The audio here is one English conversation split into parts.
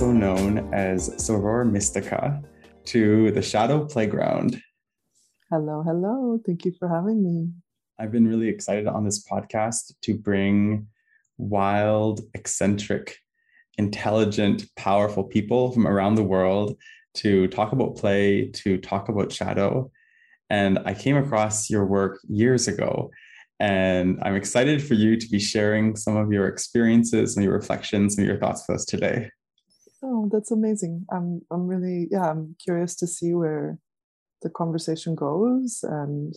also known as Soror Mystica, to the Shadow Playground. Hello, hello. Thank you for having me. I've been really excited on this podcast to bring wild, eccentric, intelligent, powerful people from around the world to talk about play, to talk about shadow. And I came across your work years ago. And I'm excited for you to be sharing some of your experiences and your reflections and your thoughts with us today. Oh, that's amazing. I'm I'm really yeah, I'm curious to see where the conversation goes and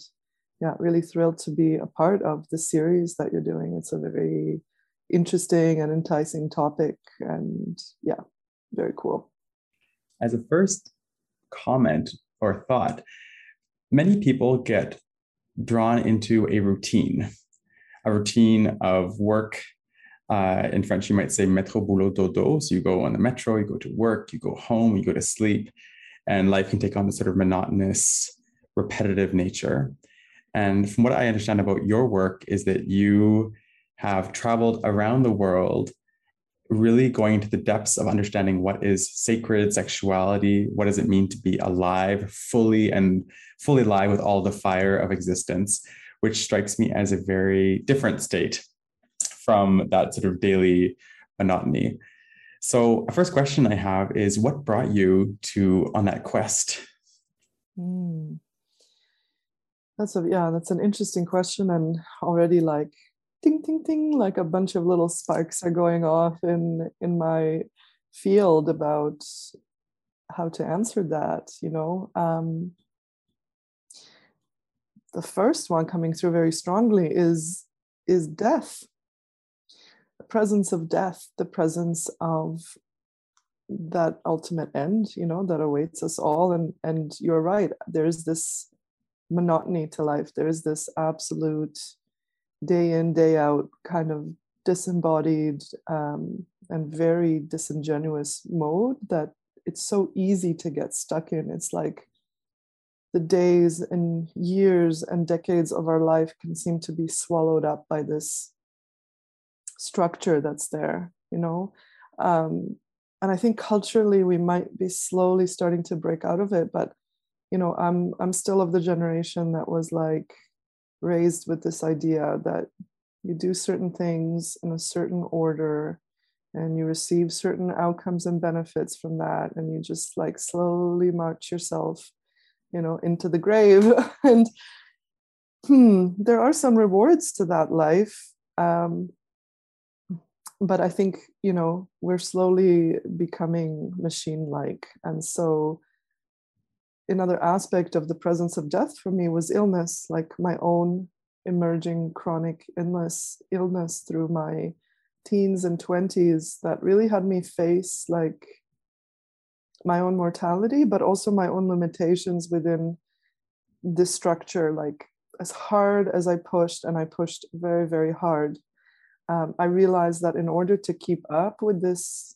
yeah, really thrilled to be a part of the series that you're doing. It's a very interesting and enticing topic and yeah, very cool. As a first comment or thought, many people get drawn into a routine, a routine of work. Uh, in French, you might say metro boulot dodo. So you go on the metro, you go to work, you go home, you go to sleep, and life can take on this sort of monotonous, repetitive nature. And from what I understand about your work, is that you have traveled around the world really going into the depths of understanding what is sacred sexuality, what does it mean to be alive, fully and fully alive with all the fire of existence, which strikes me as a very different state from that sort of daily monotony. So, a first question I have is what brought you to on that quest? Mm. That's a yeah, that's an interesting question and already like ting ting ting like a bunch of little sparks are going off in in my field about how to answer that you know um, the first one coming through very strongly is is death presence of death the presence of that ultimate end you know that awaits us all. And and you're right there's this monotony to life. There's this absolute day in day out kind of disembodied um, and very disingenuous mode that it's so easy to get stuck in. It's like the days and years and decades of our life can seem to be swallowed up by this structure that's there you know? Um, and i think culturally we might be slowly starting to break out of it but you know i'm i'm still of the generation that was like raised with this idea that you do certain things in a certain order and you receive certain outcomes and benefits from that and you just like slowly march yourself you know into the grave. And hmm there are some rewards to that life. Um, but i think you know we're slowly becoming machine like and so another aspect of the presence of death for me was illness, like my own emerging chronic illness, illness through my teens and 20s that really had me face like my own mortality, but also my own limitations within this structure. Like as hard as I pushed, and I pushed very, very hard, um, I realized that in order to keep up with this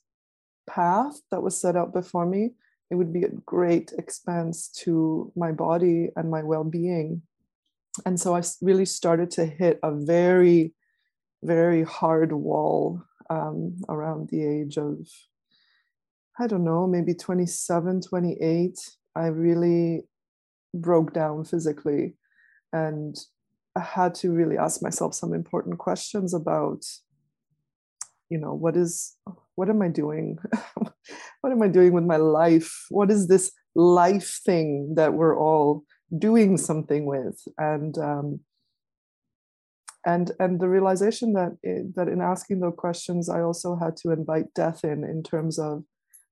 path that was set out before me, it would be at great expense to my body and my well-being. And so i really started to hit a very very hard wall um, around the age of i don't know maybe 27 28 i really broke down physically and i had to really ask myself some important questions about you know what is what am i doing? What am i doing with my life? What is this life thing that we're all doing something with? And um, and and the realization that it, that in asking those questions i also had to invite death in in terms of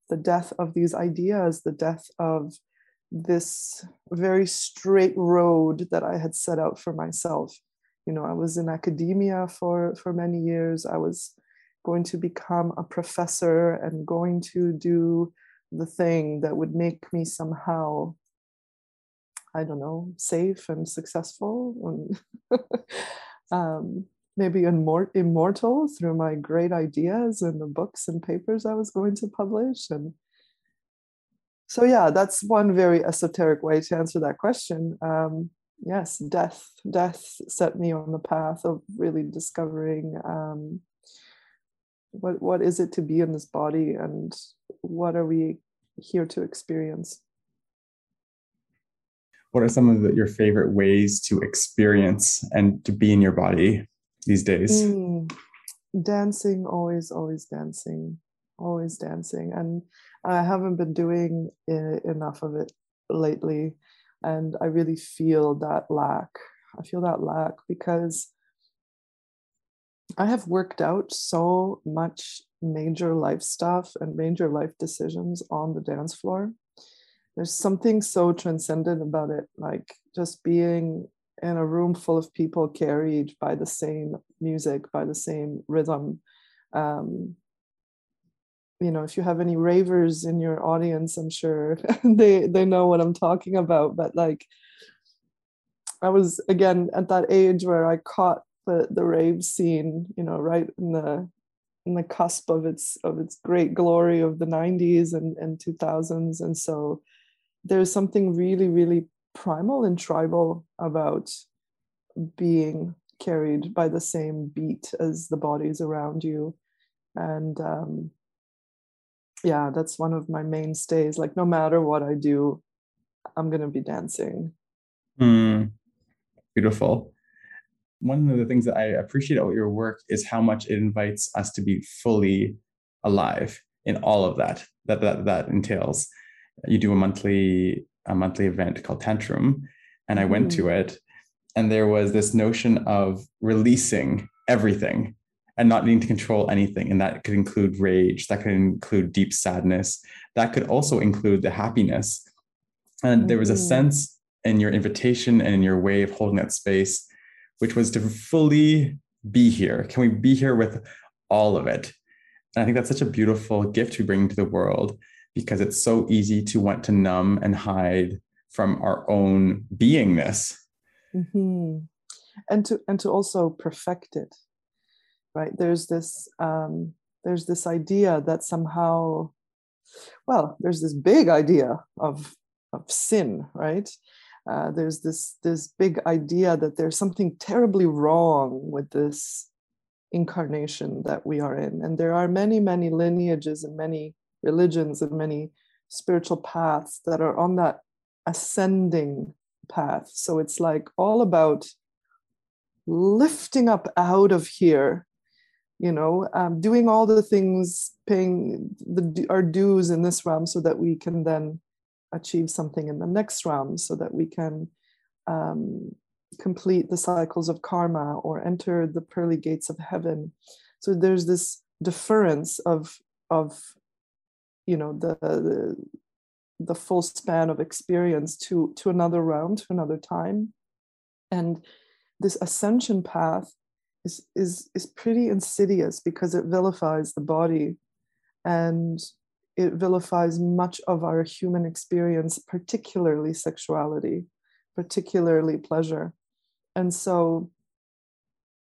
the death of these ideas the death of this very straight road that i had set out for myself. You know i was in academia for for many years. I was going to become a professor and going to do the thing that would make me somehow i don't know safe and successful and um, maybe immor- immortal through my great ideas and the books and papers i was going to publish and so yeah that's one very esoteric way to answer that question. Um, yes death death set me on the path of really discovering um, what what is it to be in this body and what are we here to experience? What are some of the, your favorite ways to experience and to be in your body these days? Mm, dancing always always dancing always dancing and i haven't been doing enough of it lately and i really feel that lack. I feel that lack because i have worked out so much major life stuff and major life decisions on the dance floor. There's something so transcendent about it like just being in a room full of people carried by the same music by the same rhythm um, you know if you have any ravers in your audience i'm sure they they know what i'm talking about but like i was again at that age where i caught the the rave scene you know right in the in the cusp of its of its great glory of the 90s and, and 2000s and so there's something really really primal and tribal about being carried by the same beat as the bodies around you and um, yeah that's one of my mainstays like no matter what i do i'm going to be dancing. Mm, beautiful. One of the things that i appreciate about your work is how much it invites us to be fully alive in all of that that that, that entails. You do a monthly a monthly event called tantrum and i went mm. to it and there was this notion of releasing everything and not needing to control anything. And that could include rage, that could include deep sadness, that could also include the happiness. And there was a mm-hmm. sense in your invitation and in your way of holding that space, which was to fully be here. Can we be here with all of it? And I think that's such a beautiful gift we bring to the world because it's so easy to want to numb and hide from our own beingness. Mm-hmm. And to and to also perfect it right? There's this um, there's this idea that somehow well there's this big idea of of sin right? Uh, there's this this big idea that there's something terribly wrong with this incarnation that we are in. And there are many many lineages and many religions and many spiritual paths that are on that ascending path. So it's like all about lifting up out of here you know um, doing all the things paying the our dues in this realm so that we can then achieve something in the next realm so that we can um, complete the cycles of karma or enter the pearly gates of heaven. So there's this deference of of you know the, the the full span of experience to to another realm to another time. And this ascension path is is is pretty insidious because it vilifies the body and it vilifies much of our human experience particularly sexuality particularly pleasure. And so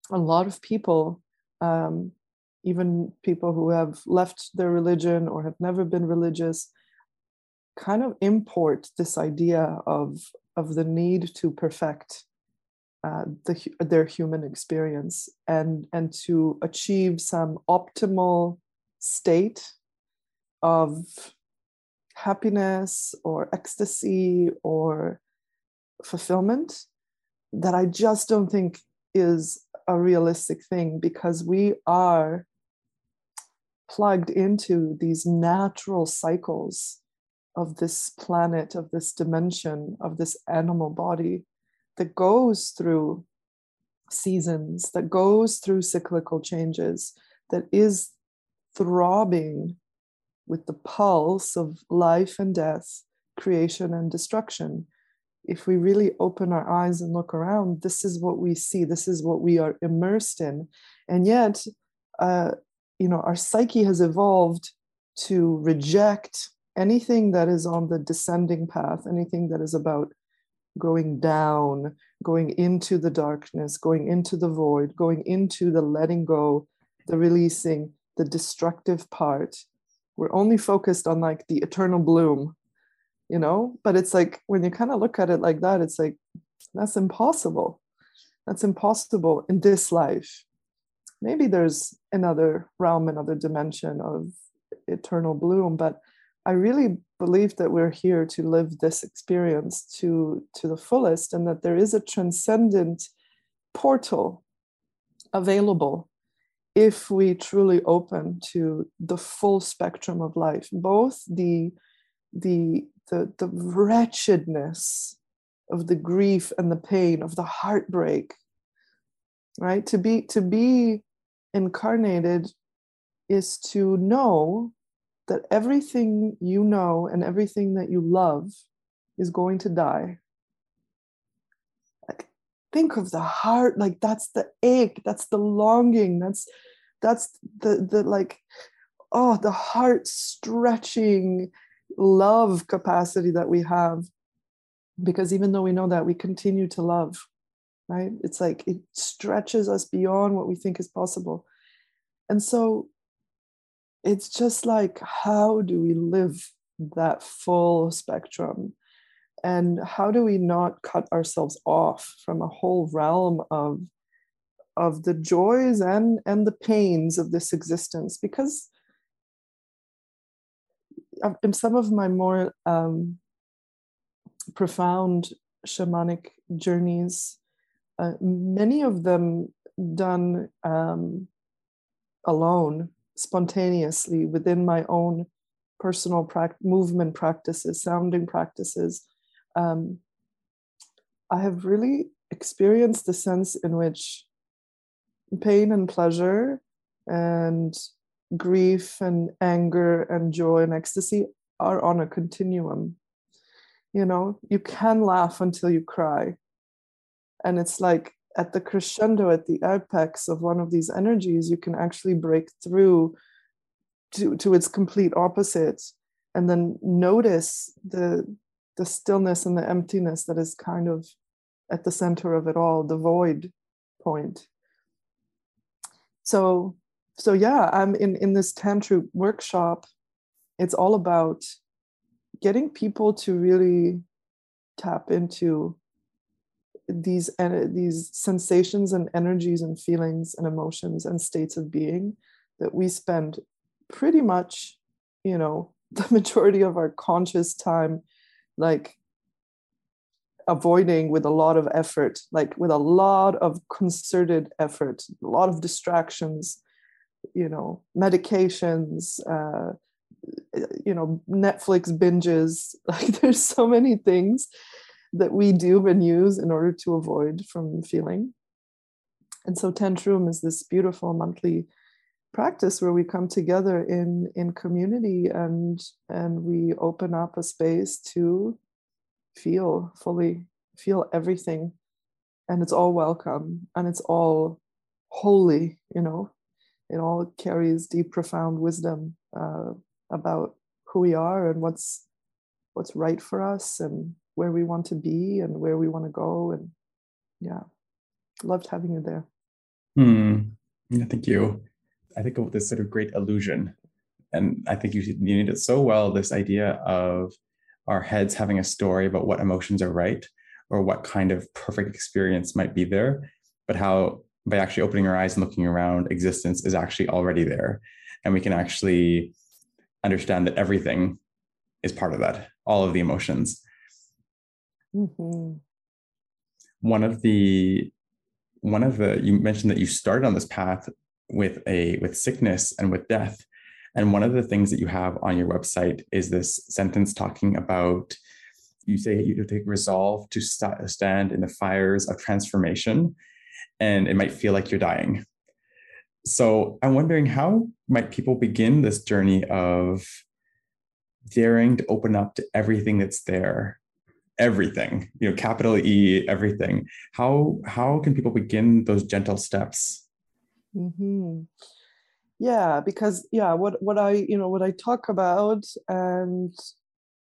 a lot of people um, even people who have left their religion or have never been religious kind of import this idea of of the need to perfect uh, the, their human experience and, and to achieve some optimal state of happiness or ecstasy or fulfillment that I just don't think is a realistic thing because we are plugged into these natural cycles of this planet, of this dimension, of this animal body that goes through seasons, that goes through cyclical changes, that is throbbing with the pulse of life and death, creation and destruction. If we really open our eyes and look around, this is what we see, this is what we are immersed in. And yet, uh, you know, our psyche has evolved to reject anything that is on the descending path, anything that is about going down, going into the darkness, going into the void, going into the letting go, the releasing, the destructive part. We're only focused on like the eternal bloom, you know? But it's like when you kind of look at it like that, it's like, that's impossible. That's impossible in this life. Maybe there's another realm, another dimension of eternal bloom but i really believe that we're here to live this experience to to the fullest and that there is a transcendent portal available if we truly open to the full spectrum of life both the the the, the wretchedness of the grief and the pain of the heartbreak right? To be to be incarnated is to know that everything you know and everything that you love is going to die. Like think of the heart like that's the ache that's the longing that's that's the the like oh the heart stretching love capacity that we have. Because even though we know that we continue to love right? It's like it stretches us beyond what we think is possible. And so it's just like how do we live that full spectrum? And how do we not cut ourselves off from a whole realm of of the joys and and the pains of this existence? Because in some of my more um, profound shamanic journeys, uh, many of them done um, alone, spontaneously within my own personal pra- movement practices, sounding practices. Um, I have really experienced the sense in which pain and pleasure and grief and anger and joy and ecstasy are on a continuum. You know, you can laugh until you cry. And it's like at the crescendo, at the apex of one of these energies, you can actually break through to, to its complete opposite and then notice the the stillness and the emptiness that is kind of at the center of it all, the void point. So so yeah i'm in in this tantra workshop it's all about getting people to really tap into these these sensations and energies and feelings and emotions and states of being that we spend pretty much you know the majority of our conscious time like avoiding with a lot of effort like with a lot of concerted effort a lot of distractions you know medications uh, you know netflix binges like there's so many things that we do and use in order to avoid from feeling. And so tantrum is this beautiful monthly practice where we come together in in community and and we open up a space to feel fully feel everything. And it's all welcome and it's all holy you know? It all carries deep, profound wisdom uh, about who we are and what's what's right for us and where we want to be and where we want to go. And yeah, loved having you there. Hmm. Yeah, thank you. I think of this sort of great illusion, and I think you you need it so well. This idea of our heads having a story about what emotions are right or what kind of perfect experience might be there, but how by actually opening our eyes and looking around, existence is actually already there. And we can actually understand that everything is part of that, all of the emotions. Mm-hmm. One of the one of the you mentioned that you started on this path with a with sickness and with death. And one of the things that you have on your website is this sentence talking about you say you take resolve to st- stand in the fires of transformation and it might feel like you're dying. So I'm wondering how might people begin this journey of daring to open up to everything that's there, everything, you know, capital E, everything. How how can people begin those gentle steps? Mm-hmm. Yeah, because yeah, what what I you know what I talk about and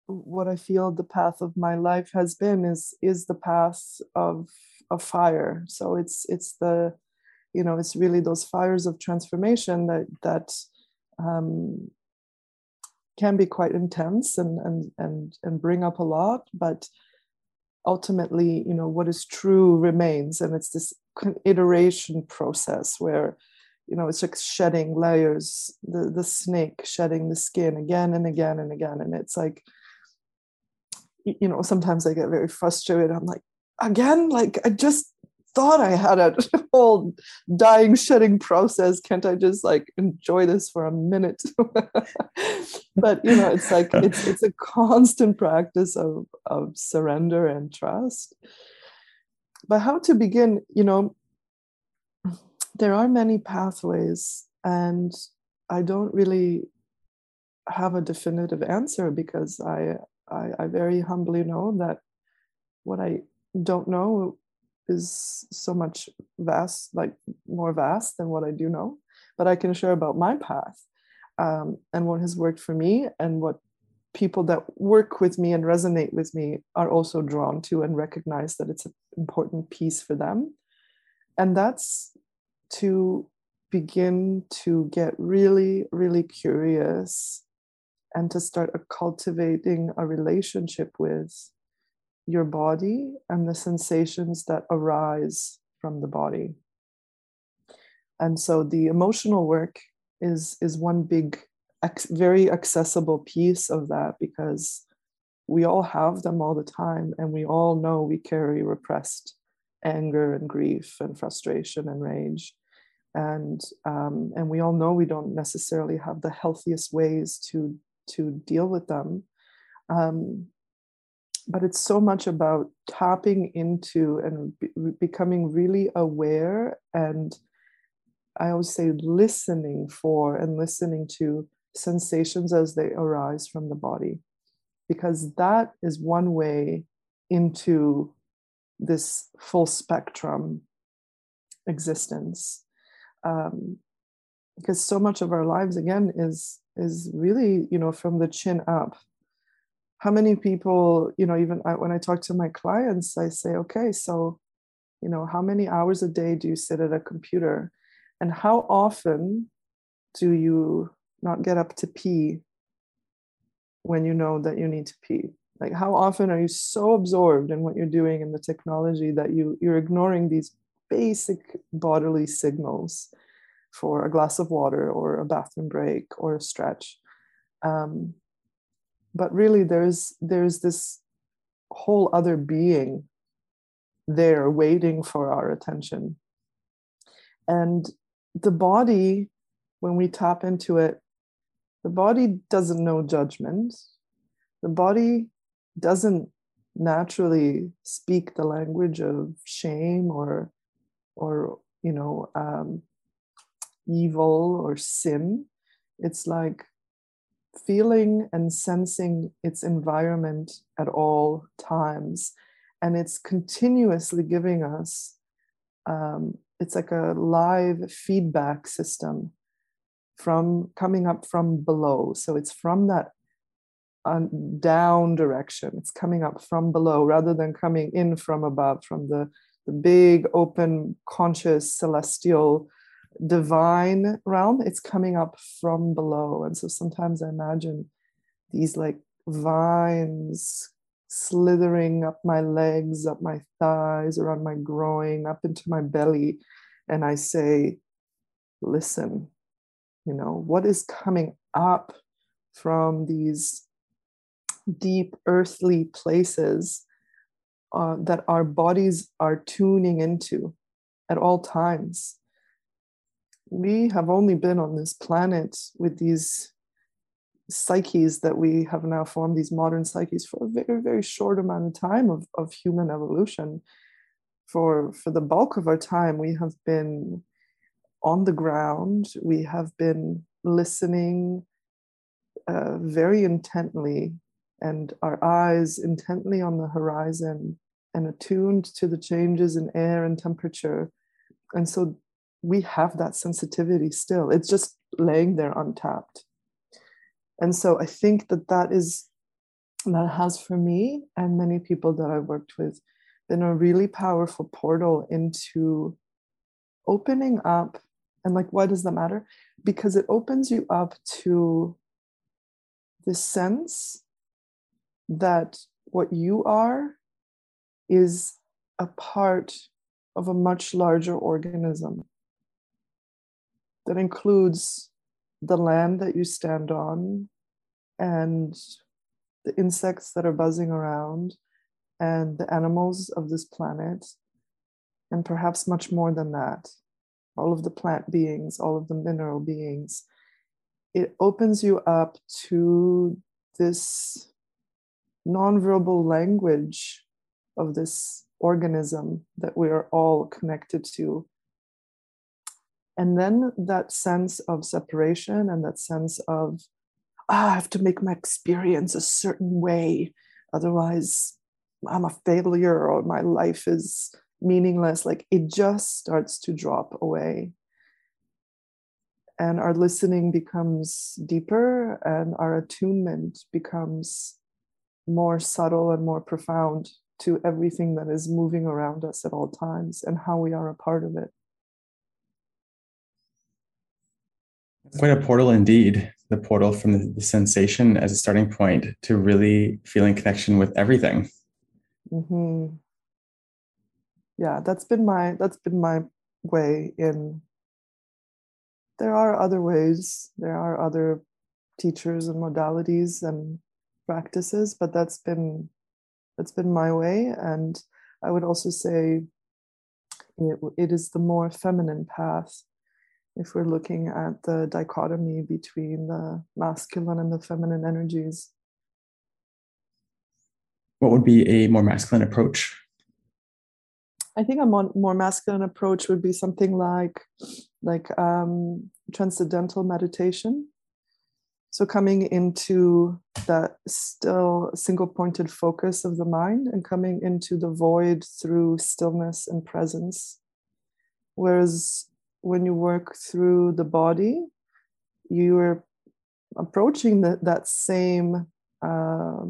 what I feel the path of my life has been is is the path of of fire so it's it's the you know it's really those fires of transformation that that um, can be quite intense and and and and bring up a lot but ultimately you know what is true remains. And it's this iteration process where you know it's like shedding layers the the snake shedding the skin again and again and again. And it's like you know sometimes i get very frustrated. I'm like again? Like i just thought i had a whole dying shedding process. Can't i just like enjoy this for a minute? But you know it's like it's it's a constant practice of of surrender and trust. But how to begin you know there are many pathways and i don't really have a definitive answer because I, I, I very humbly know that what i don't know is so much vast like more vast than what i do know but i can share about my path um, and what has worked for me and what people that work with me and resonate with me are also drawn to and recognize that it's an important piece for them. And that's to begin to get really, really curious and to start cultivating a relationship with your body and the sensations that arise from the body. And so the emotional work is, is one big, very accessible piece of that because we all have them all the time and we all know we carry repressed anger and grief and frustration and rage and um, and we all know we don't necessarily have the healthiest ways to to deal with them um, but it's so much about tapping into and be- becoming really aware and i always say listening for and listening to sensations as they arise from the body. Because that is one way into this full spectrum existence. Um, because so much of our lives again is is really you know from the chin up how many people you know even I, when i talk to my clients i say okay so you know how many hours a day do you sit at a computer? And how often do you not get up to pee when you know that you need to pee? Like how often are you so absorbed in what you're doing in the technology that you you're ignoring these basic bodily signals for a glass of water or a bathroom break or a stretch? Um, but really there's there's this whole other being there waiting for our attention. And the body when we tap into it the body doesn't know judgment. The body doesn't naturally speak the language of shame or or you know um, evil or sin. It's like feeling and sensing its environment at all times and it's continuously giving us um, it's like a live feedback system from coming up from below so it's from that down direction. It's coming up from below rather than coming in from above, from the, the big, open, conscious, celestial, divine realm. It's coming up from below. And so sometimes I imagine these like vines slithering up my legs, up my thighs, around my groin, up into my belly. And I say, listen, you know, what is coming up from these deep earthly places uh, that our bodies are tuning into at all times. We have only been on this planet with these psyches that we have now formed, these modern psyches, for a very, very short amount of time of, of human evolution. For, for the bulk of our time, we have been on the ground, we have been listening uh, very intently and our eyes intently on the horizon and attuned to the changes in air and temperature. And so we have that sensitivity still. It's just laying there untapped. And so I think that that is, that has for me and many people that I've worked with been a really powerful portal into opening up. And like, why does that matter? Because it opens you up to the sense that what you are is a part of a much larger organism. That includes the land that you stand on and the insects that are buzzing around and the animals of this planet, and perhaps much more than that, all of the plant beings, all of the mineral beings. It opens you up to this nonverbal language of this organism that we are all connected to. And then that sense of separation and that sense of, ah, I have to make my experience a certain way. Otherwise, I'm a failure or my life is meaningless. Like it just starts to drop away. And our listening becomes deeper and our attunement becomes more subtle and more profound to everything that is moving around us at all times and how we are a part of it. Quite a portal indeed. The portal from the, sensation as a starting point to really feeling connection with everything. Mm-hmm. Yeah, that's been my that's been my way in. There are other ways. There are other teachers and modalities and practices, but that's been that's been my way. And I would also say it, it is the more feminine path if we're looking at the dichotomy between the masculine and the feminine energies. What would be a more masculine approach? I think a more, more masculine approach would be something like like um, transcendental meditation. So coming into that still single pointed focus of the mind and coming into the void through stillness and presence. Whereas when you work through the body, you are approaching the, that same uh,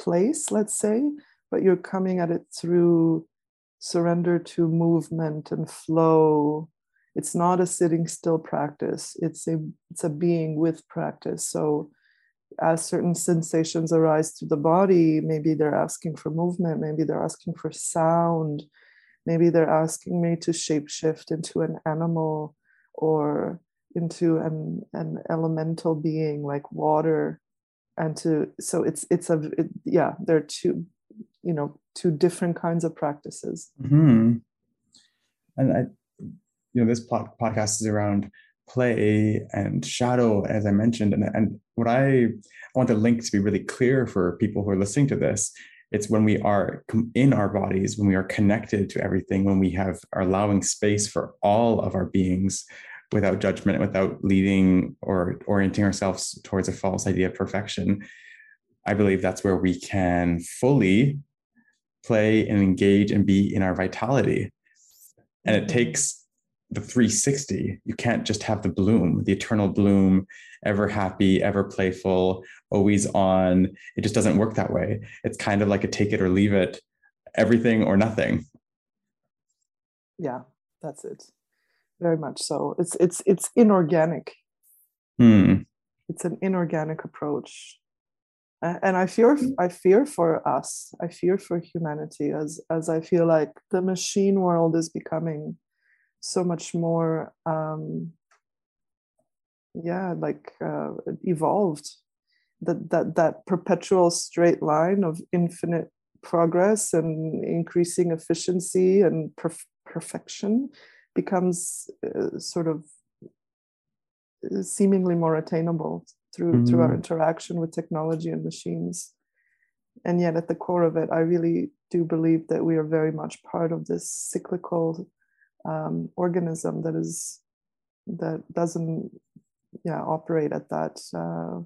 place, let's say, but you're coming at it through surrender to movement and flow. It's not a sitting still practice. It's a it's a being with practice. So as certain sensations arise to the body maybe they're asking for movement maybe they're asking for sound maybe they're asking me to shapeshift into an animal or into an an elemental being like water and to so it's it's a it, yeah there are two you know two different kinds of practices mm-hmm. and i you know this pod- podcast is around play and shadow as i mentioned and, and what I, I want the link to be really clear for people who are listening to this it's when we are in our bodies when we are connected to everything when we have are allowing space for all of our beings without judgment without leading or orienting ourselves towards a false idea of perfection i believe that's where we can fully play and engage and be in our vitality and it mm-hmm. takes the 360 you can't just have the bloom. The eternal bloom ever happy ever playful always on. It just doesn't work that way. It's kind of like a take it or leave it everything or nothing. Yeah that's it. Very much so. It's it's it's inorganic. Hmm. it's an inorganic approach. And i fear i fear for us. I fear for humanity as as i feel like the machine world is becoming so much more um yeah like uh, evolved that that that perpetual straight line of infinite progress and increasing efficiency and perf- perfection becomes uh, sort of uh, seemingly more attainable through mm-hmm. through our mm-hmm. interaction with technology and machines and yet at the core of it i really do believe that we are very much part of this cyclical um, organism that is that doesn't yeah operate at that uh,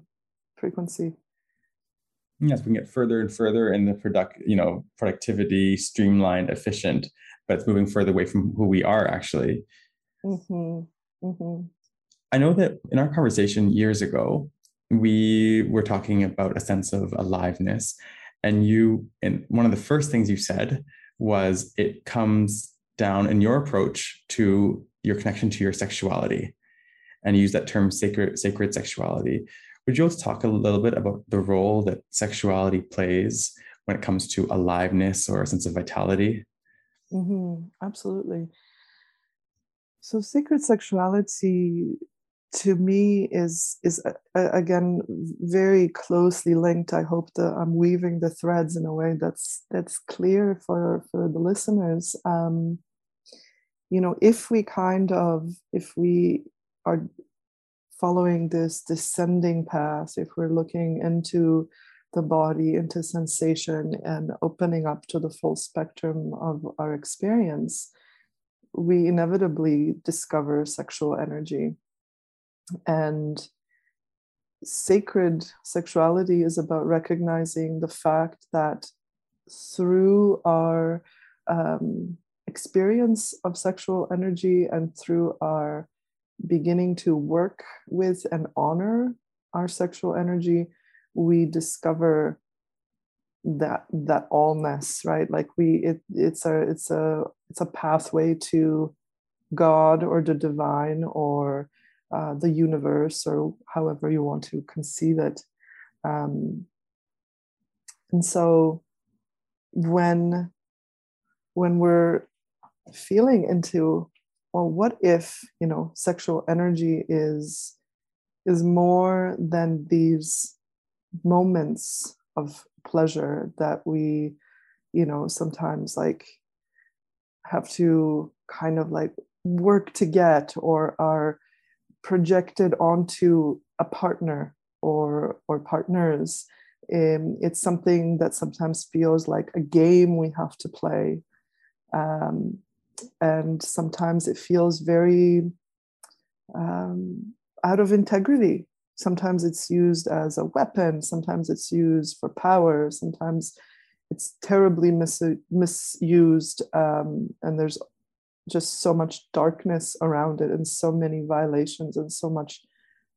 frequency yes we can get further and further in the product you know productivity streamlined efficient but it's moving further away from who we are actually mm-hmm. Mm-hmm. i know that in our conversation years ago we were talking about a sense of aliveness and you and one of the first things you said was it comes down in your approach to your connection to your sexuality and use that term sacred sacred sexuality. Would you also talk a little bit about the role that sexuality plays when it comes to aliveness or a sense of vitality? Mm-hmm. absolutely. So sacred sexuality to me is is uh, again very closely linked i hope that i'm weaving the threads in a way that's that's clear for for the listeners. Um you know if we kind of if we are following this descending path if we're looking into the body into sensation and opening up to the full spectrum of our experience we inevitably discover sexual energy and sacred sexuality is about recognizing the fact that through our um, experience of sexual energy and through our beginning to work with and honor our sexual energy, we discover that that allness, right? Like we, it, it's a, it's a, it's a pathway to God or the divine or uh, the universe or however you want to conceive it. Um, and so when when we're feeling into well what if you know sexual energy is is more than these moments of pleasure that we you know sometimes like have to kind of like work to get or are projected onto a partner or or partners. Um, it's something that sometimes feels like a game we have to play. Um, and sometimes it feels very um, out of integrity. Sometimes it's used as a weapon. Sometimes it's used for power. Sometimes it's terribly mis- misused um, and there's just so much darkness around it and so many violations and so much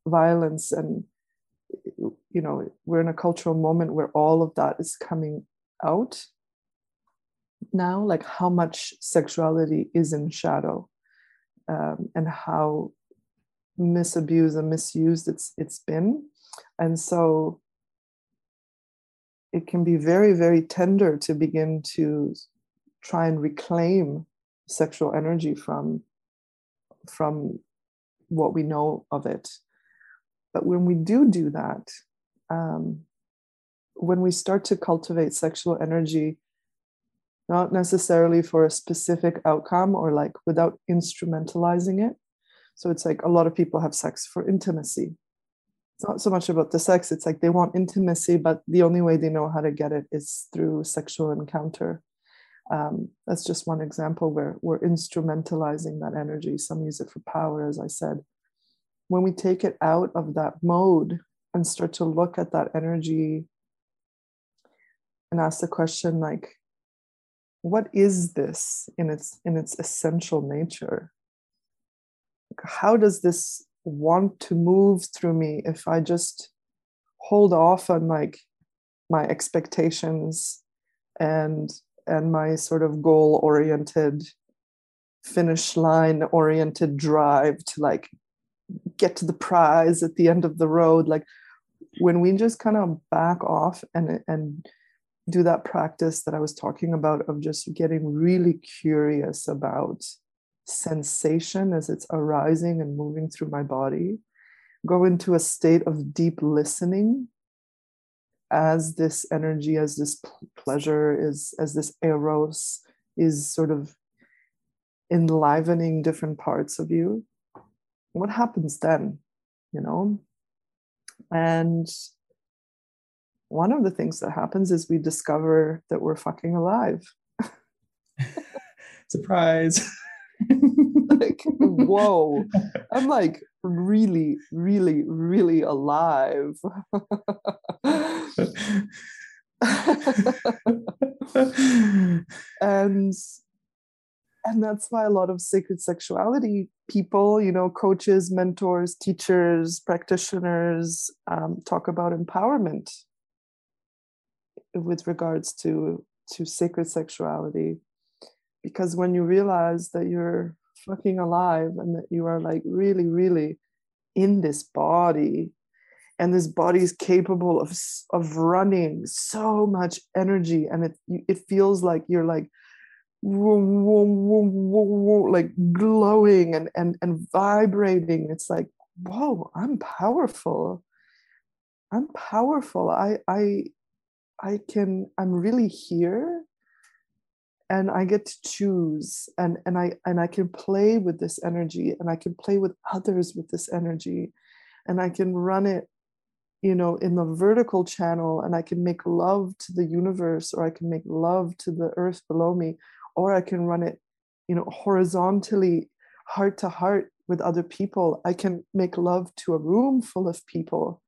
violence. And you know we're in a cultural moment where all of that is coming out now like how much sexuality is in shadow um, and how misabused and misused it's it's been. And so it can be very very tender to begin to try and reclaim sexual energy from from what we know of it. But when we do do that um, when we start to cultivate sexual energy not necessarily for a specific outcome or like without instrumentalizing it. So it's like a lot of people have sex for intimacy. It's not so much about the sex it's like they want intimacy but the only way they know how to get it is through sexual encounter um, that's just one example where we're instrumentalizing that energy. Some use it for power, as I said. When we take it out of that mode and start to look at that energy and ask the question like, what is this in its in its essential nature? How does this want to move through me if I just hold off on like my expectations and and my sort of goal oriented finish line oriented drive to like get to the prize at the end of the road. Like when we just kind of back off and and do that practice that i was talking about of just getting really curious about sensation as it's arising and moving through my body go into a state of deep listening as this energy, as this pleasure, is as this eros is sort of enlivening different parts of you, what happens then? You know? And one of the things that happens is we discover that we're fucking alive. Surprise. like, whoa. I'm like really, really, really alive. and and that's why a lot of sacred sexuality people you know coaches mentors teachers practitioners um, talk about empowerment with regards to to sacred sexuality. Because when you realize that you're fucking alive and that you are like really really in this body and this body is capable of of running so much energy and it it feels like you're like like glowing and, and, and vibrating. It's like, whoa, I'm powerful. I'm powerful. I, I, I can, I'm really here and I get to choose and, and I, and I can play with this energy and I can play with others with this energy and I can run it you know in the vertical channel and i can make love to the universe or i can make love to the earth below me or i can run it you know horizontally heart to heart with other people. I can make love to a room full of people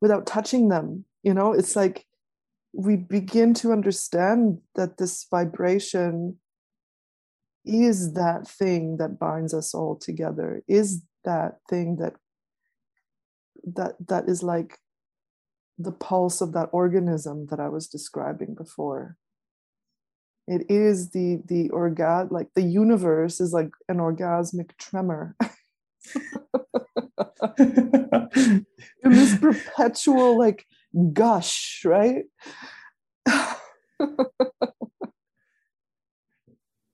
without touching them you know? It's like we begin to understand that this vibration is that thing that binds us all together is that thing that that that is like the pulse of that organism that I was describing before. It is the the orgasm, like the universe is like an orgasmic tremor. In this perpetual like gush, right?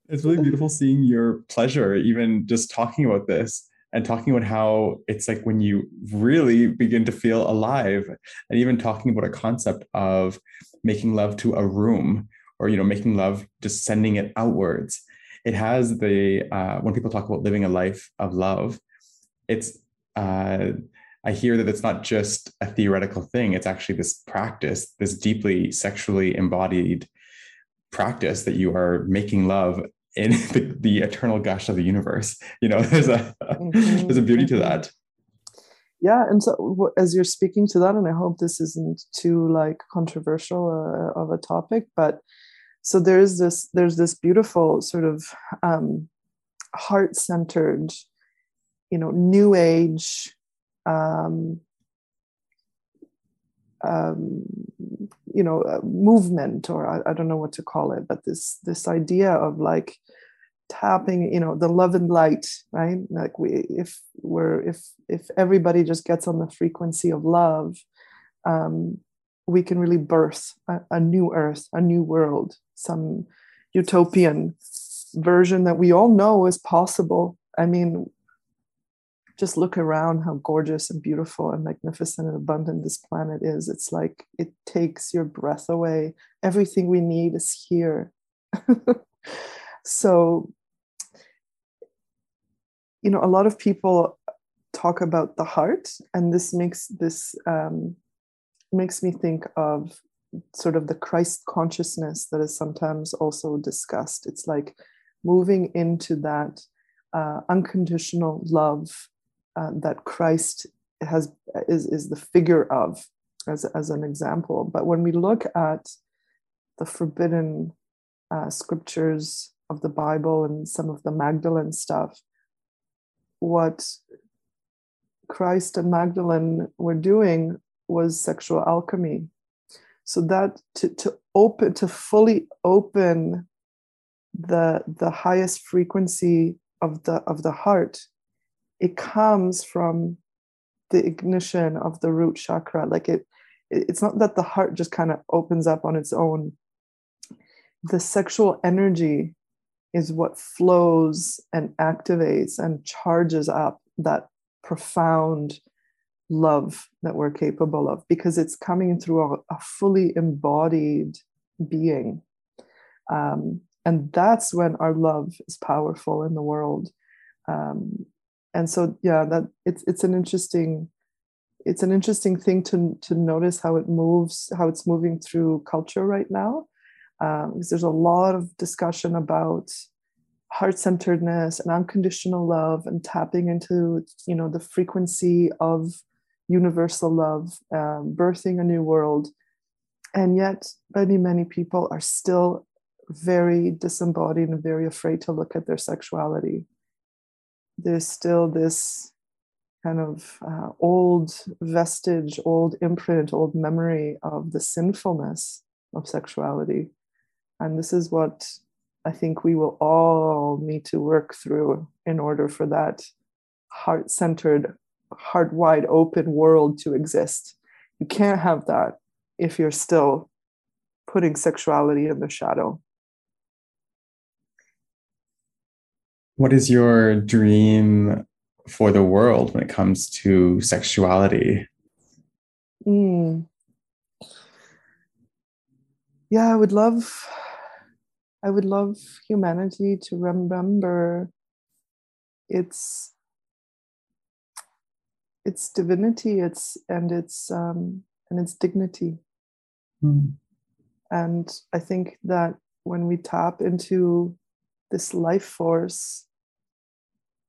it's really beautiful seeing your pleasure, even just talking about this and talking about how it's like when you really begin to feel alive and even talking about a concept of making love to a room or you know making love just sending it outwards. It has the uh, when people talk about living a life of love it's uh, i hear that it's not just a theoretical thing it's actually this practice this deeply sexually embodied practice that you are making love in the, the eternal gush of the universe you know there's a mm-hmm. there's a beauty to mm-hmm. that yeah and so as you're speaking to that and i hope this isn't too like controversial uh, of a topic but so there's this there's this beautiful sort of um, heart-centered you know new age um, um, you know movement or I, I, don't know what to call it but this this idea of like tapping you know the love and light right? Like we if we're if if everybody just gets on the frequency of love um, we can really birth a, a new earth a new world some utopian version that we all know is possible. I mean just look around how gorgeous and beautiful and magnificent and abundant this planet is. It's like it takes your breath away. Everything we need is here. so, you know, a lot of people talk about the heart, and this makes this um, makes me think of sort of the Christ consciousness that is sometimes also discussed. It's like moving into that uh, unconditional love uh, that Christ has is, is the figure of as, as an example. But when we look at the forbidden uh, scriptures of the Bible and some of the Magdalene stuff, what Christ and Magdalene were doing was sexual alchemy. So that to, to open to fully open the the highest frequency of the of the heart it comes from the ignition of the root chakra. Like it it's not that the heart just kind of opens up on its own. The sexual energy is what flows and activates and charges up that profound love that we're capable of because it's coming through a, a fully embodied being. Um, and that's when our love is powerful in the world. Um, and so yeah that it's it's an interesting it's an interesting thing to to notice how it moves how it's moving through culture right now. Um, because there's a lot of discussion about heart-centeredness and unconditional love and tapping into you know the frequency of universal love um, birthing a new world. And yet many many people are still very disembodied and very afraid to look at their sexuality there's still this kind of uh, old vestige, old imprint, old memory of the sinfulness of sexuality. And this is what I think we will all need to work through in order for that heart centered, heart wide open world to exist. You can't have that if you're still putting sexuality in the shadow. What is your dream for the world when it comes to sexuality? Mm. Yeah, I would love I would love humanity to remember its its divinity, its and its um, and its dignity. Mm. And I think that when we tap into this life force,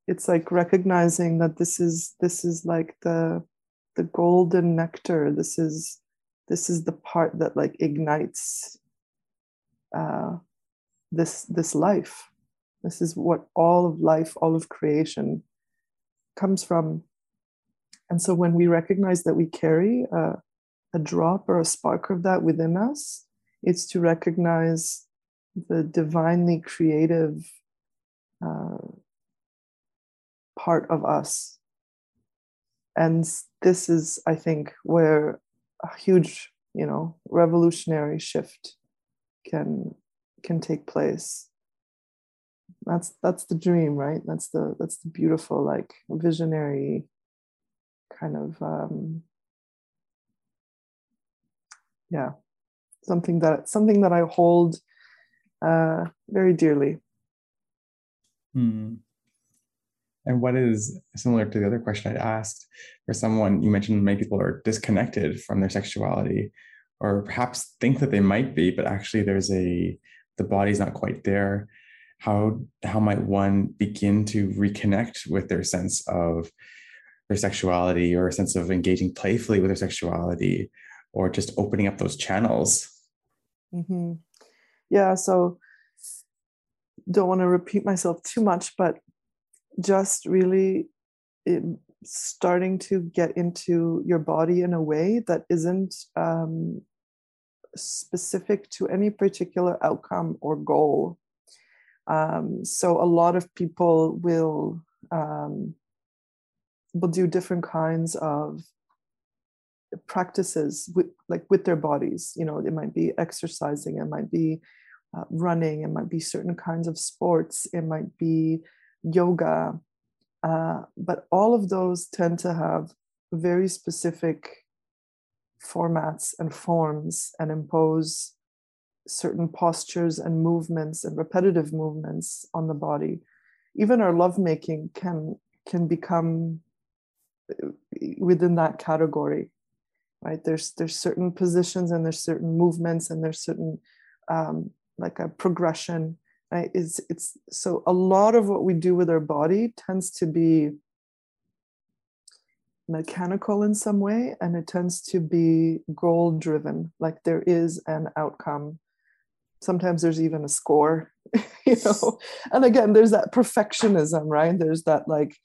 it's like recognizing that this is this is like the the golden nectar. This is this is the part that like ignites uh, this this life this is what all of life all of creation comes from and so when we recognize that we carry a, a drop or a spark of that within us it's to recognize the divinely creative uh, part of us. And this is i think where a huge you know revolutionary shift can can take place. That's that's the dream right? That's the that's the beautiful like visionary kind of um yeah something that something that i hold uh very dearly. Hmm. And what is similar to the other question i asked for someone you mentioned many people are disconnected from their sexuality or perhaps think that they might be but actually there's a the body's not quite there how how might one begin to reconnect with their sense of their sexuality or a sense of engaging playfully with their sexuality or just opening up those channels mm-hmm. yeah so don't want to repeat myself too much but just really it, starting to get into your body in a way that isn't um, specific to any particular outcome or goal. Um, so a lot of people will um, will do different kinds of practices with like with their bodies. You know, it might be exercising, it might be uh, running, it might be certain kinds of sports, it might be yoga, uh, but all of those tend to have very specific formats and forms and impose certain postures and movements and repetitive movements on the body. Even our lovemaking can can become uh, within that category right? There's there's certain positions and there's certain movements and there's certain um, like a progression right? It's it's so a lot of what we do with our body tends to be mechanical in some way and it tends to be goal driven like there is an outcome. Sometimes there's even a score you know? And again there's that perfectionism right? There's that like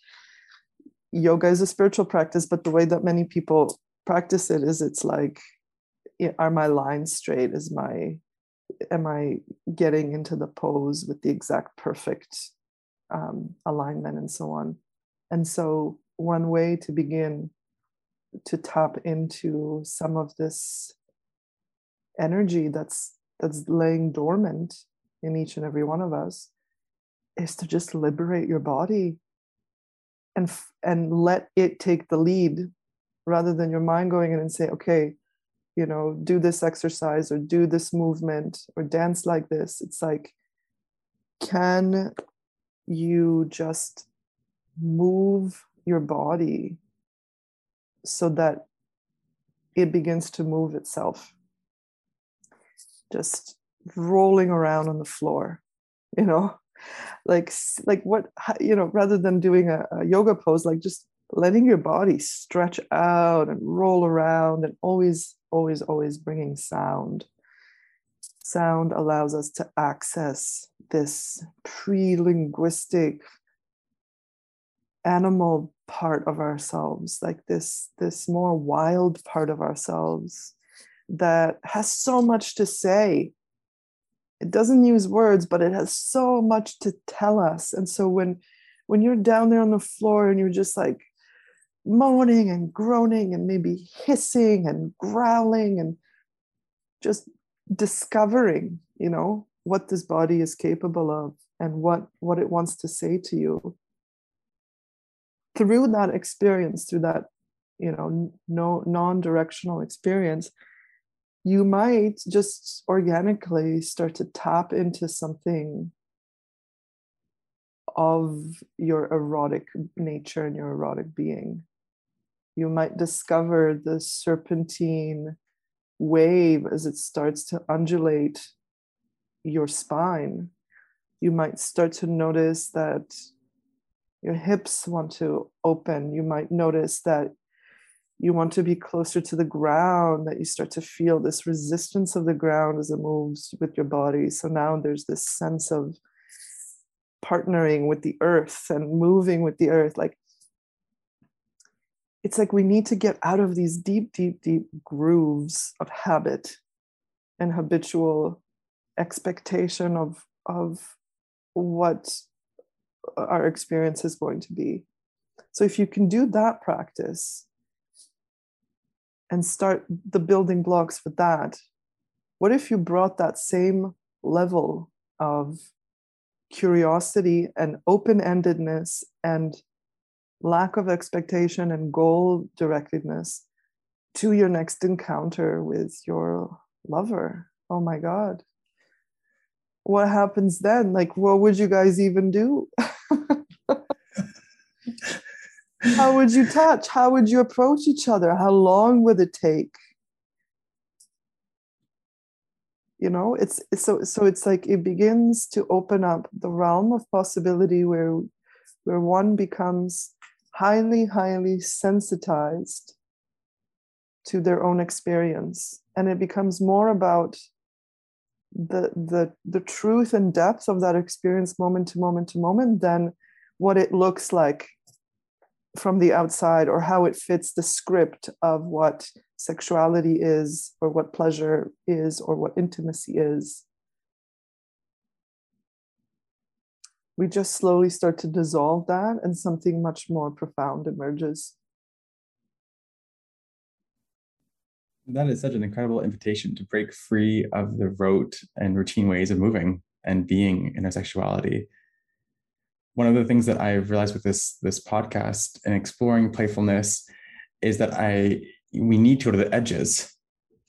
yoga is a spiritual practice but the way that many people practice it is it's like are my lines straight? Is my am i getting into the pose with the exact perfect um, alignment and so on? And so one way to begin to tap into some of this energy that's that's laying dormant in each and every one of us is to just liberate your body and and let it take the lead rather than your mind going in and say okay you know do this exercise or do this movement or dance like this it's like can you just move your body so that it begins to move itself? Just rolling around on the floor you know? Like like what you know rather than doing a, a, yoga pose like just letting your body stretch out and roll around and always always always bringing sound. Sound allows us to access this pre-linguistic animal part of ourselves like this this more wild part of ourselves that has so much to say. It doesn't use words but it has so much to tell us. And so when when you're down there on the floor and you're just like moaning and groaning and maybe hissing and growling and just discovering you know what this body is capable of and what what it wants to say to you. Through that experience through that you know no non-directional experience you might just organically start to tap into something of your erotic nature and your erotic being you might discover the serpentine wave as it starts to undulate your spine you might start to notice that your hips want to open. You might notice that you want to be closer to the ground, that you start to feel this resistance of the ground as it moves with your body. So now there's this sense of partnering with the earth and moving with the earth. Like it's like we need to get out of these deep, deep, deep grooves of habit and habitual expectation of, of what our experience is going to be. So if you can do that practice and start the building blocks for that, what if you brought that same level of curiosity and open endedness and lack of expectation and goal directedness to your next encounter with your lover? Oh my God. What happens then? Like, what would you guys even do? how would you touch how would you approach each other how long would it take you know it's, it's so so it's like it begins to open up the realm of possibility where where one becomes highly highly sensitized to their own experience. And it becomes more about the the the truth and depth of that experience moment to moment to moment than what it looks like from the outside or how it fits the script of what sexuality is or what pleasure is or what intimacy is we just slowly start to dissolve that and something much more profound emerges that is such an incredible invitation to break free of the rote and routine ways of moving and being in our sexuality. One of the things that I've realized with this this podcast and exploring playfulness is that I we need to go to the edges.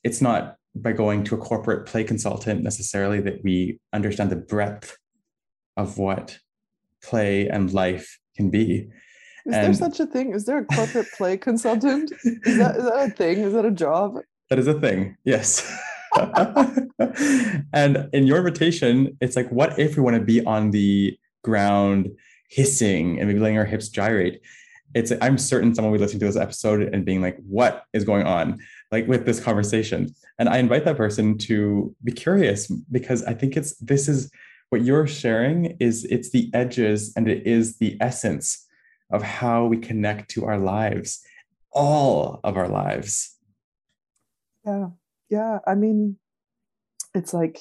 It's not by going to a corporate play consultant necessarily that we understand the breadth of what play and life can be. Is and, there such a thing? Is there a corporate play consultant? Is that, is that a thing? Is that a job? That is a thing. Yes. and in your invitation, it's like, what if we want to be on the ground hissing and maybe letting our hips gyrate? It's I'm certain someone will be listening to this episode and being like, what is going on? Like with this conversation. And I invite that person to be curious because I think it's this is what you're sharing is it's the edges and it is the essence of how we connect to our lives, all of our lives. Yeah. Yeah. I mean, it's like,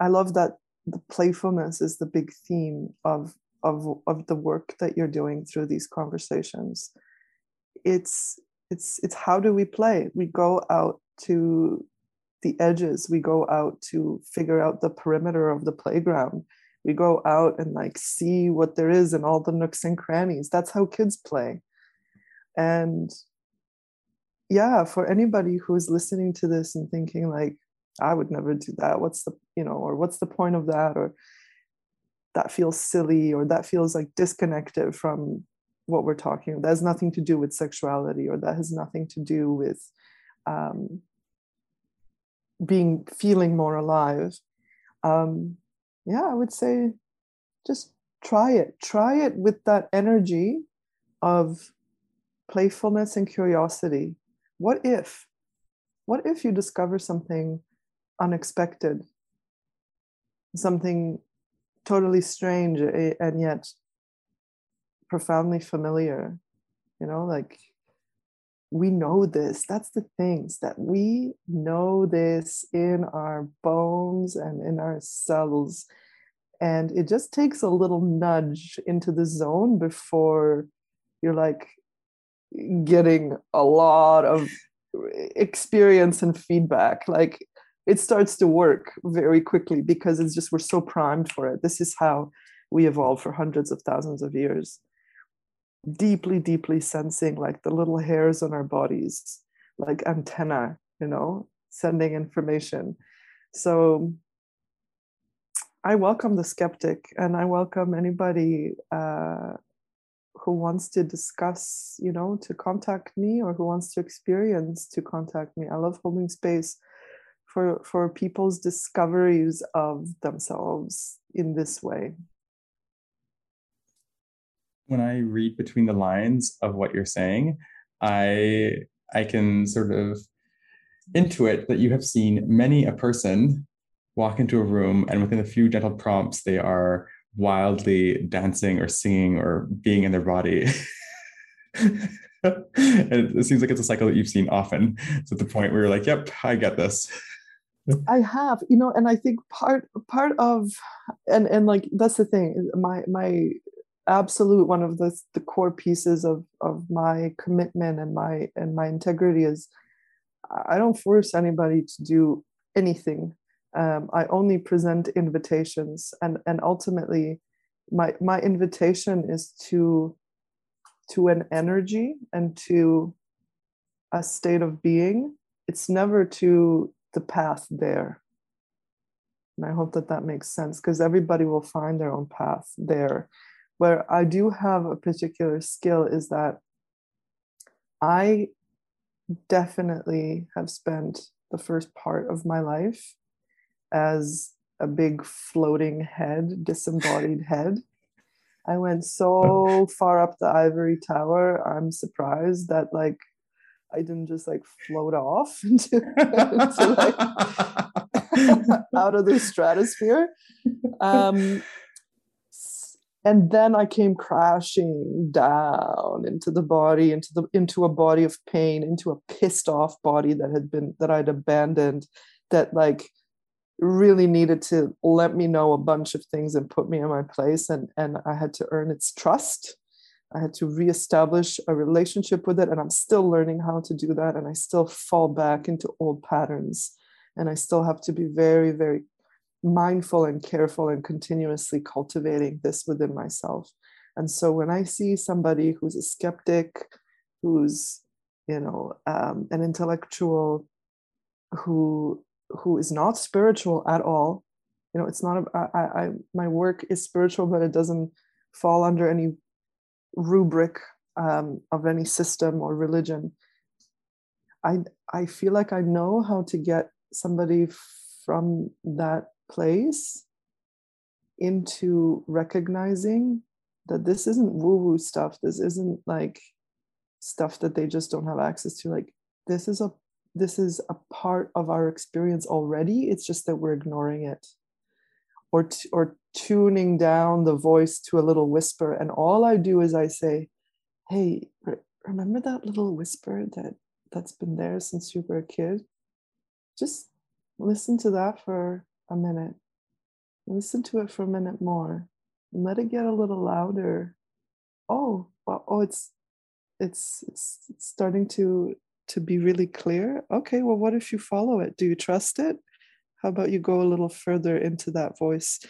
I love that the playfulness is the big theme of of of the work that you're doing through these conversations it's it's it's how do we play we go out to the edges we go out to figure out the perimeter of the playground. We go out and like see what there is in all the nooks and crannies. That's how kids play. And yeah for anybody who's listening to this and thinking like i would never do that. What's the you know or what's the point of that? or that feels silly or that feels like disconnected from what we're talking about. That has nothing to do with sexuality or that has nothing to do with um, being feeling more alive um, yeah, I would say just try it. Try it with that energy of playfulness and curiosity. What if? What if you discover something unexpected, something totally strange and yet profoundly familiar? You know, like we know this. That's the things that we know this in our bones and in our cells. And it just takes a little nudge into the zone before you're like getting a lot of experience and feedback. Like it starts to work very quickly because it's just we're so primed for it. This is how we evolved for hundreds of thousands of years deeply deeply sensing like the little hairs on our bodies like antenna you know sending information. So i welcome the skeptic and i welcome anybody uh, who wants to discuss you know to contact me or who wants to experience to contact me. I love holding space for for people's discoveries of themselves in this way when I read between the lines of what you're saying, I I can sort of intuit that you have seen many a person walk into a room and within a few gentle prompts they are wildly dancing or singing or being in their body. and it seems like it's a cycle that you've seen often. So at the point where you're like, yep, I get this. I have, you know, and I think part part of and and like that's the thing. My my absolute one of the, the core pieces of, of my commitment and my and my integrity is I don't force anybody to do anything. Um, I only present invitations, and and ultimately, my my invitation is to to an energy and to a state of being. It's never to the path there. And I hope that that makes sense because everybody will find their own path there where I do have a particular skill is that I definitely have spent the first part of my life as a big floating head, disembodied head. I went so far up the ivory tower. I'm surprised that like I didn't just like float off into, into like out of the stratosphere. Um, and then i came crashing down into the body into the into a body of pain into a pissed off body that had been that i'd abandoned that like really needed to let me know a bunch of things and put me in my place. And and i had to earn its trust. I had to reestablish a relationship with it and i'm still learning how to do that and i still fall back into old patterns. And i still have to be very very mindful and careful and continuously cultivating this within myself. And so when I see somebody who's a skeptic, who's you know um, an intellectual, who who is not spiritual at all, you know, it's not. A, I, I my work is spiritual, but it doesn't fall under any rubric um, of any system or religion. I I feel like I know how to get somebody from that place into recognizing that this isn't woo woo stuff. This isn't like stuff that they just don't have access to. Like this is a this is a part of our experience already. It's just that we're ignoring it or t- or tuning down the voice to a little whisper. And all I do is I say, "Hey, remember that little whisper that that's been there since you were a kid? Just listen to that for a minute. Listen to it for a minute more. And Let it get a little louder. Oh, oh, it's it's it's starting to to be really clear. Okay, well, what if you follow it? Do you trust it? How about you go a little further into that voice?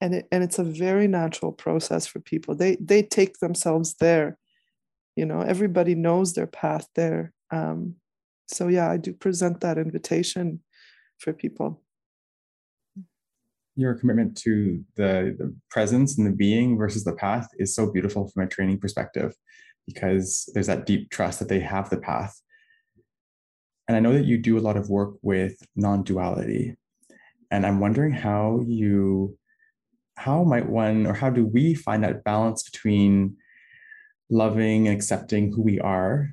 And it and it's a very natural process for people. They they take themselves there. You know, everybody knows their path there. Um, so yeah, I do present that invitation for people your commitment to the, the presence and the being versus the path is so beautiful from a training perspective because there's that deep trust that they have the path. And I know that you do a lot of work with non duality. And I'm wondering how you, how might one, or how do we find that balance between loving and accepting who we are?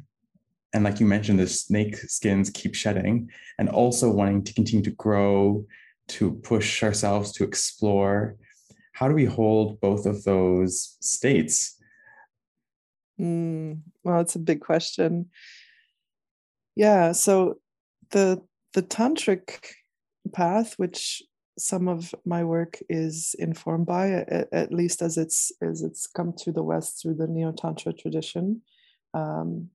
And like you mentioned, the snake skins keep shedding, and also wanting to continue to grow to push ourselves to explore how do we hold both of those states? Mm, well it's a big question. Yeah so the the tantric path which some of my work is informed by at, at least as it's as it's come to the west through the neo-tantra tradition um,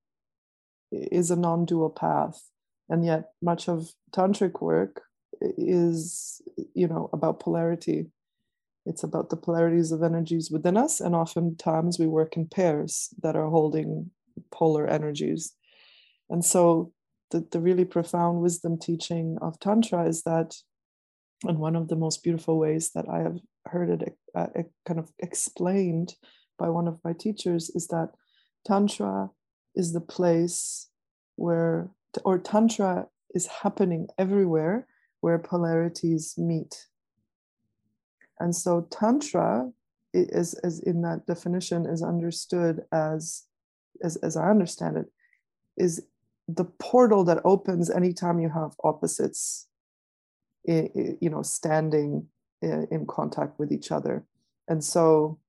is a non-dual path. And yet much of tantric work is you know about polarity It's about the polarities of energies within us, and oftentimes we work in pairs that are holding polar energies. And so, the, the really profound wisdom teaching of Tantra is that, and one of the most beautiful ways that I have heard it uh, kind of explained by one of my teachers, is that Tantra is the place where, or Tantra is happening everywhere where polarities meet. And so Tantra is, is in that definition is understood as, as, as I understand it, is the portal that opens anytime you have opposites you know standing in contact with each other and so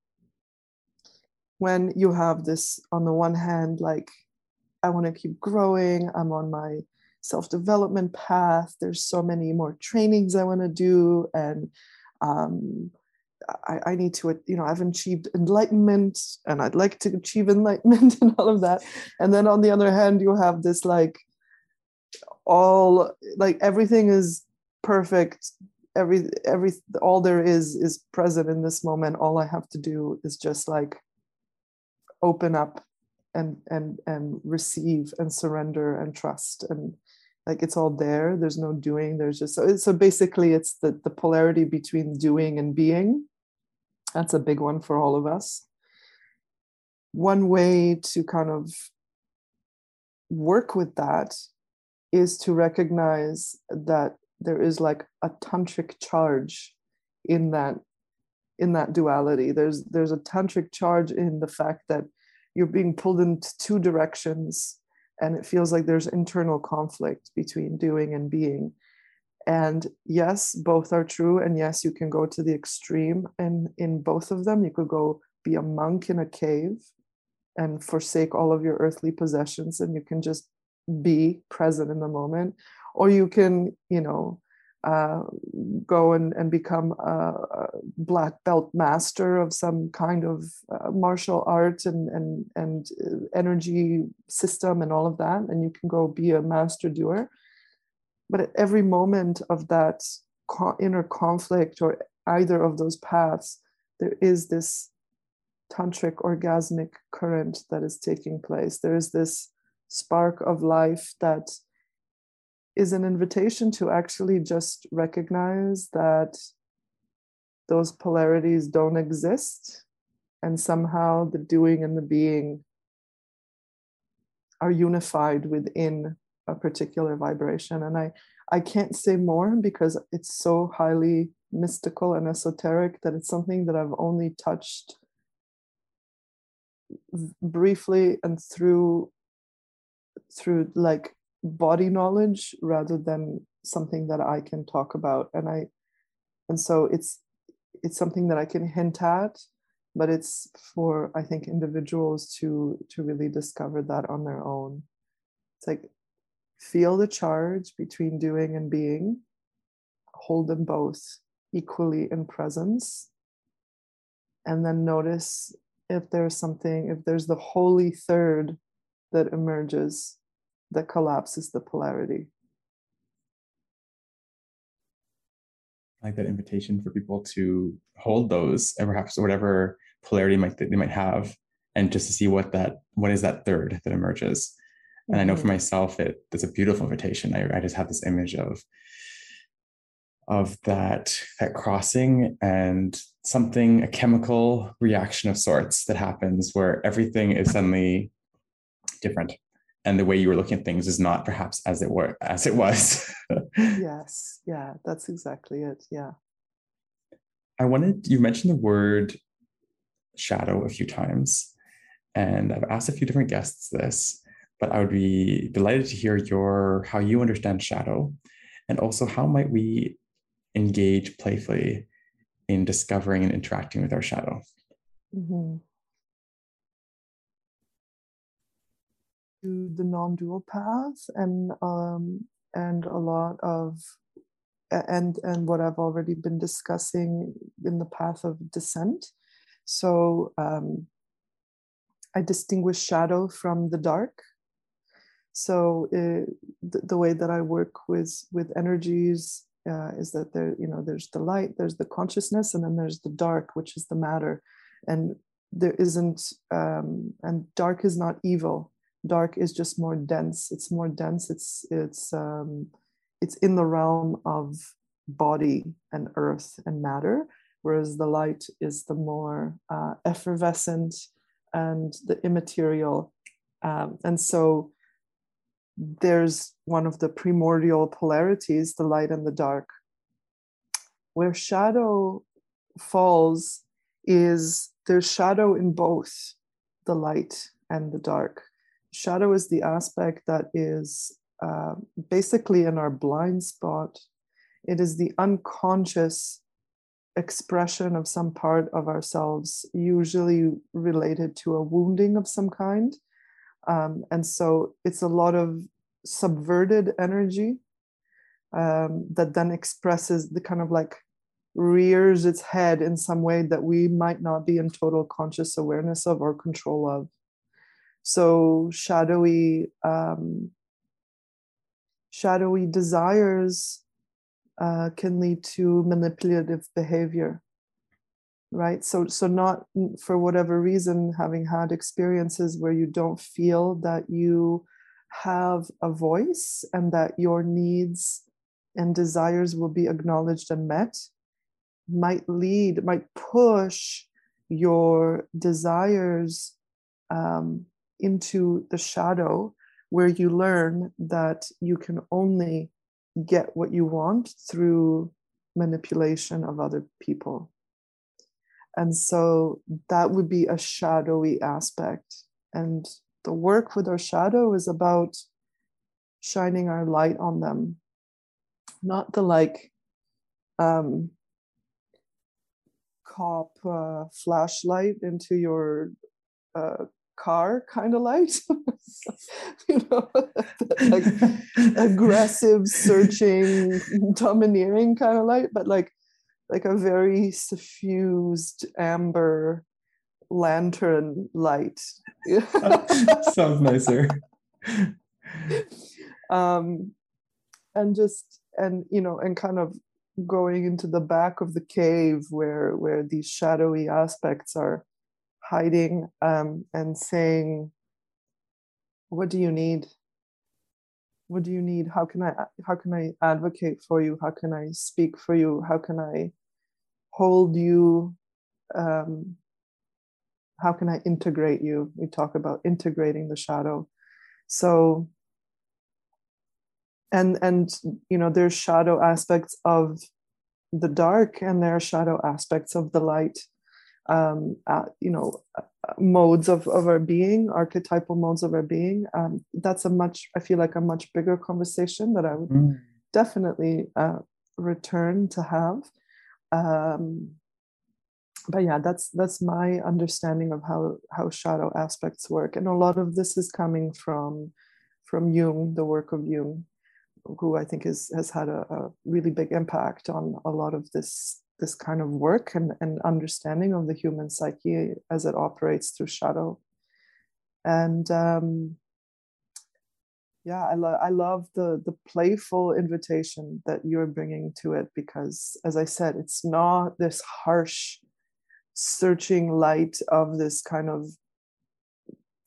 when you have this on the one hand like i want to keep growing i'm on my self-development path. There's so many more trainings i want to do and um, I, I, need to you know i've achieved enlightenment and i'd like to achieve enlightenment and all of that. And then on the other hand you have this like all like everything is perfect. Every every all there is is present in this moment. All i have to do is just like open up and and and receive and surrender and trust and like it's all there there's no doing there's just so, so basically it's the the polarity between doing and being. That's a big one for all of us. One way to kind of work with that is to recognize that there is like a tantric charge in that in that duality. There's there's a tantric charge in the fact that you're being pulled into two directions and it feels like there's internal conflict between doing and being. And yes both are true and yes you can go to the extreme and in both of them you could go be a monk in a cave and forsake all of your earthly possessions and you can just be present in the moment. Or you can you know uh, go and, and become a, black belt master of some kind of uh, martial art and, and, and uh, energy system and all of that. And you can go be a master doer. But at every moment of that co- inner conflict or either of those paths, there is this tantric orgasmic current that is taking place. There is this spark of life that is an invitation to actually just recognize that those polarities don't exist and somehow the doing and the being are unified within a particular vibration. And i i can't say more because it's so highly mystical and esoteric that it's something that i've only touched briefly and through through like body knowledge rather than something that I can talk about. And I and so it's it's something that I can hint at, but it's for I think individuals to to really discover that on their own. It's like feel the charge between doing and being, hold them both equally in presence, and then notice if there's something, if there's the holy third that emerges that collapses the polarity. I like that invitation for people to hold those and perhaps whatever polarity might they might have and just to see what that what is that third that emerges and mm-hmm. i know for mm-hmm. myself it it's a beautiful invitation I, I just have this image of of that that crossing and something a chemical reaction of sorts that happens where everything is suddenly different and the way you were looking at things is not perhaps as it were as it was. Yes. Yeah that's exactly it. Yeah. I wanted you mentioned the word shadow a few times and i've asked a few different guests this but i would be delighted to hear your how you understand shadow and also how might we engage playfully in discovering and interacting with our shadow? Mm-hmm. To the non-dual path and um, and a lot of and and what I've already been discussing in the path of descent. So um, I distinguish shadow from the dark. So it, the, the way that I work with with energies uh, is that there you know there's the light there's the consciousness and then there's the dark which is the matter and there isn't um, and dark is not evil dark is just more dense. It's more dense. It's it's um, it's in the realm of body and earth and matter whereas the light is the more uh, effervescent and the immaterial. Um, and so there's one of the primordial polarities the light and the dark. Where shadow falls is there's shadow in both the light and the dark shadow is the aspect that is uh, basically in our blind spot it is the unconscious expression of some part of ourselves usually related to a wounding of some kind um, and so it's a lot of subverted energy um, that then expresses the kind of like rears its head in some way that we might not be in total conscious awareness of or control of. So shadowy, um, shadowy desires uh, can lead to manipulative behavior right? So so not for whatever reason having had experiences where you don't feel that you have a voice and that your needs and desires will be acknowledged and met might lead might push your desires um, into the shadow where you learn that you can only get what you want through manipulation of other people and so that would be a shadowy aspect. And the work with our shadow is about shining our light on them, not the like um, cop uh, flashlight into your uh, car kind of light you know like aggressive searching domineering kind of light but like like a very suffused amber lantern light. Sounds nicer. um, and just and you know and kind of going into the back of the cave where where these shadowy aspects are hiding um, and saying what do you need? What do you need? How can i how can i advocate for you? How can i speak for you? How can i hold you um, how can i integrate you? We talk about integrating the shadow. So and and you know there's shadow aspects of the dark and there are shadow aspects of the light um uh, you know uh, modes of, of our being archetypal modes of our being um that's a much i feel like a much bigger conversation that i would mm. definitely uh, return to have um, but yeah that's that's my understanding of how how shadow aspects work and a lot of this is coming from from jung the work of jung who i think is has had a, a really big impact on a lot of this this kind of work and, and understanding of the human psyche as it operates through shadow. And um, yeah i love i love the the playful invitation that you're bringing to it because as i said it's not this harsh searching light of this kind of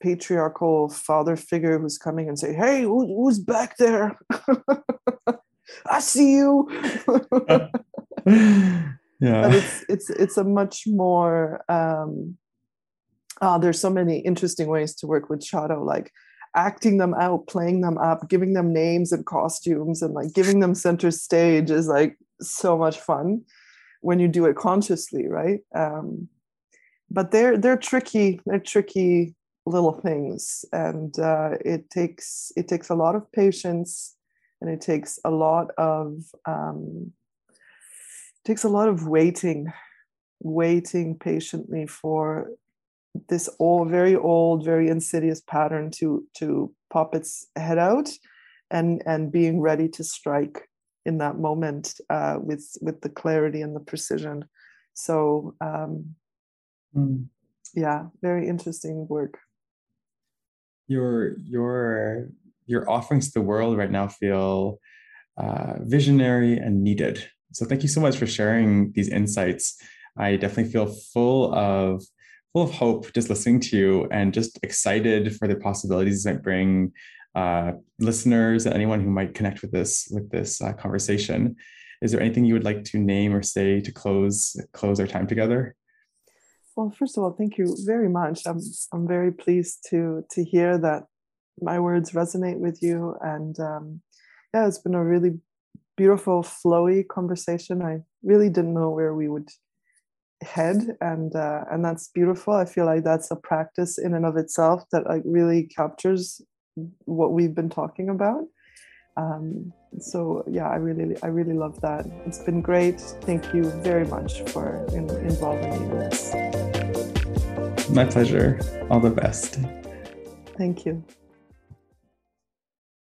patriarchal father figure who's coming and say hey who, who's back there? I see you yeah but it's it's it's a much more um uh, there's so many interesting ways to work with shadow like acting them out, playing them up, giving them names and costumes, and like giving them center stage is like so much fun when you do it consciously, right? Um, but they're they're tricky. They're tricky little things, and uh, it takes it takes a lot of patience, and it takes a lot of um, takes a lot of waiting, waiting patiently for this old, very old, very insidious pattern to to pop its head out, and and being ready to strike in that moment uh, with with the clarity and the precision. So um, mm. yeah, very interesting work. Your your your offerings to the world right now feel uh, visionary and needed. So thank you so much for sharing these insights. I definitely feel full of full of hope just listening to you and just excited for the possibilities that bring uh, listeners and anyone who might connect with this with this uh, conversation. Is there anything you would like to name or say to close close our time together? Well, first of all, thank you very much. I'm I'm very pleased to to hear that my words resonate with you, and um, yeah, it's been a really beautiful, flowy conversation. I really didn't know where we would head, and uh, and that's beautiful. I feel like that's a practice in and of itself that like really captures what we've been talking about. Um, so yeah, I really I really love that. It's been great. Thank you very much for in, involving me in this. My pleasure. All the best. Thank you.